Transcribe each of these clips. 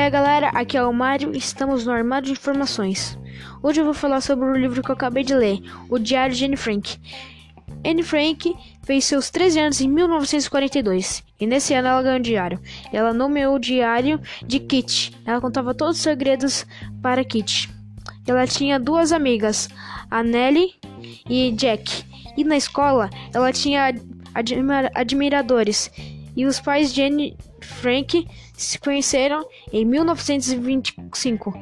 aí galera, aqui é o Mário estamos no Armário de Informações. Hoje eu vou falar sobre o livro que eu acabei de ler, O Diário de Anne Frank. Anne Frank fez seus 13 anos em 1942 e nesse ano ela ganhou o diário. Ela nomeou o diário de Kit. Ela contava todos os segredos para Kit. Ela tinha duas amigas, a Nellie e Jack. E na escola ela tinha admira admiradores. E os pais de Anne Frank se conheceram em 1925.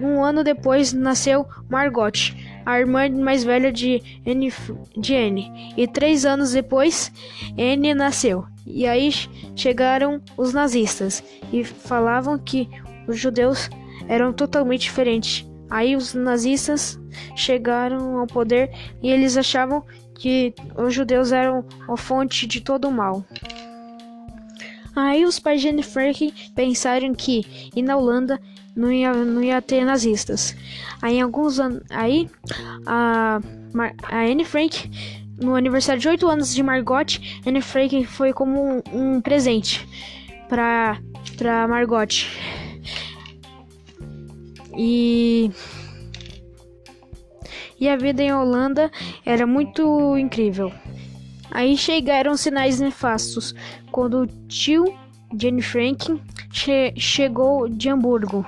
Um ano depois nasceu Margot, a irmã mais velha de Anne, de Anne. E três anos depois, Anne nasceu. E aí chegaram os nazistas e falavam que os judeus eram totalmente diferentes. Aí os nazistas chegaram ao poder e eles achavam que os judeus eram a fonte de todo o mal. Aí os pais de Anne Frank pensaram que e na Holanda não ia, não ia ter nazistas. Aí alguns anos, aí a, a Anne Frank no aniversário de 8 anos de Margot, Anne Frank foi como um, um presente para para Margot. E e a vida em Holanda era muito incrível. Aí chegaram sinais nefastos quando o tio Jane Frank che chegou de Hamburgo.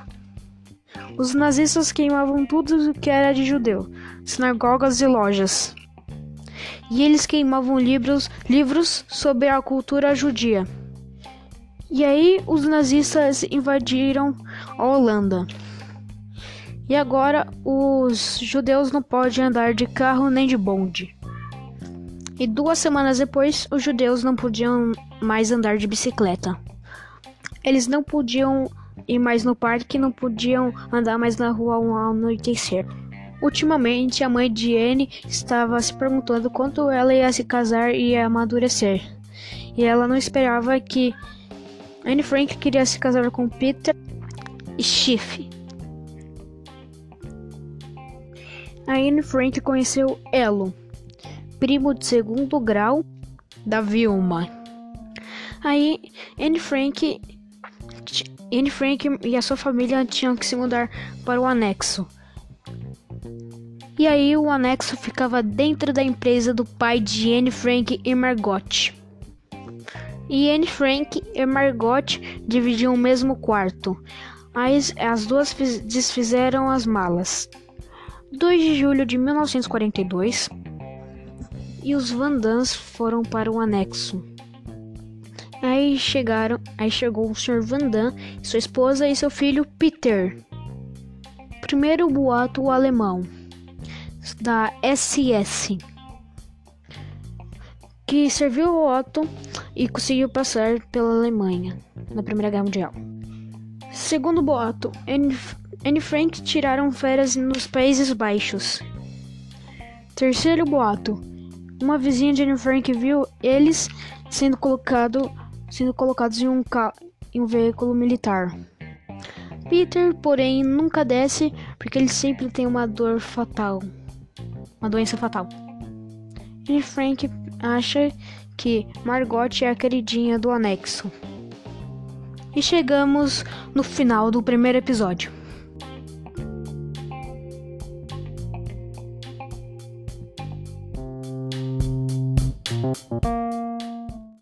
Os nazistas queimavam tudo que era de judeu, sinagogas e lojas. E eles queimavam livros, livros sobre a cultura judia. E aí os nazistas invadiram a Holanda. E agora os judeus não podem andar de carro nem de bonde. E duas semanas depois, os judeus não podiam mais andar de bicicleta. Eles não podiam ir mais no parque, não podiam andar mais na rua ao anoitecer. Ultimamente, a mãe de Anne estava se perguntando quanto ela ia se casar e ia amadurecer. E ela não esperava que Anne Frank queria se casar com Peter Schiff. A Anne Frank conheceu Elo, primo de segundo grau da Vilma. Aí, Anne Frank, Anne Frank e a sua família tinham que se mudar para o anexo. E aí, o anexo ficava dentro da empresa do pai de Anne Frank e Margot. E Anne Frank e Margot dividiam o mesmo quarto. As, as duas desfizeram as malas. 2 de julho de 1942 e os Vandans foram para o anexo. Aí chegaram, aí chegou o Sr. Vandan, sua esposa e seu filho Peter. Primeiro boato alemão da SS que serviu o Otto e conseguiu passar pela Alemanha na Primeira Guerra Mundial. Segundo boato, Anne, Frank tiraram férias nos Países Baixos. Terceiro boato, uma vizinha de Anne Frank viu eles sendo, colocado, sendo colocados em um, em um veículo militar. Peter, porém, nunca desce porque ele sempre tem uma dor fatal. Uma doença fatal. Anne Frank acha que Margot é a queridinha do anexo. E chegamos no final do primeiro episódio. Música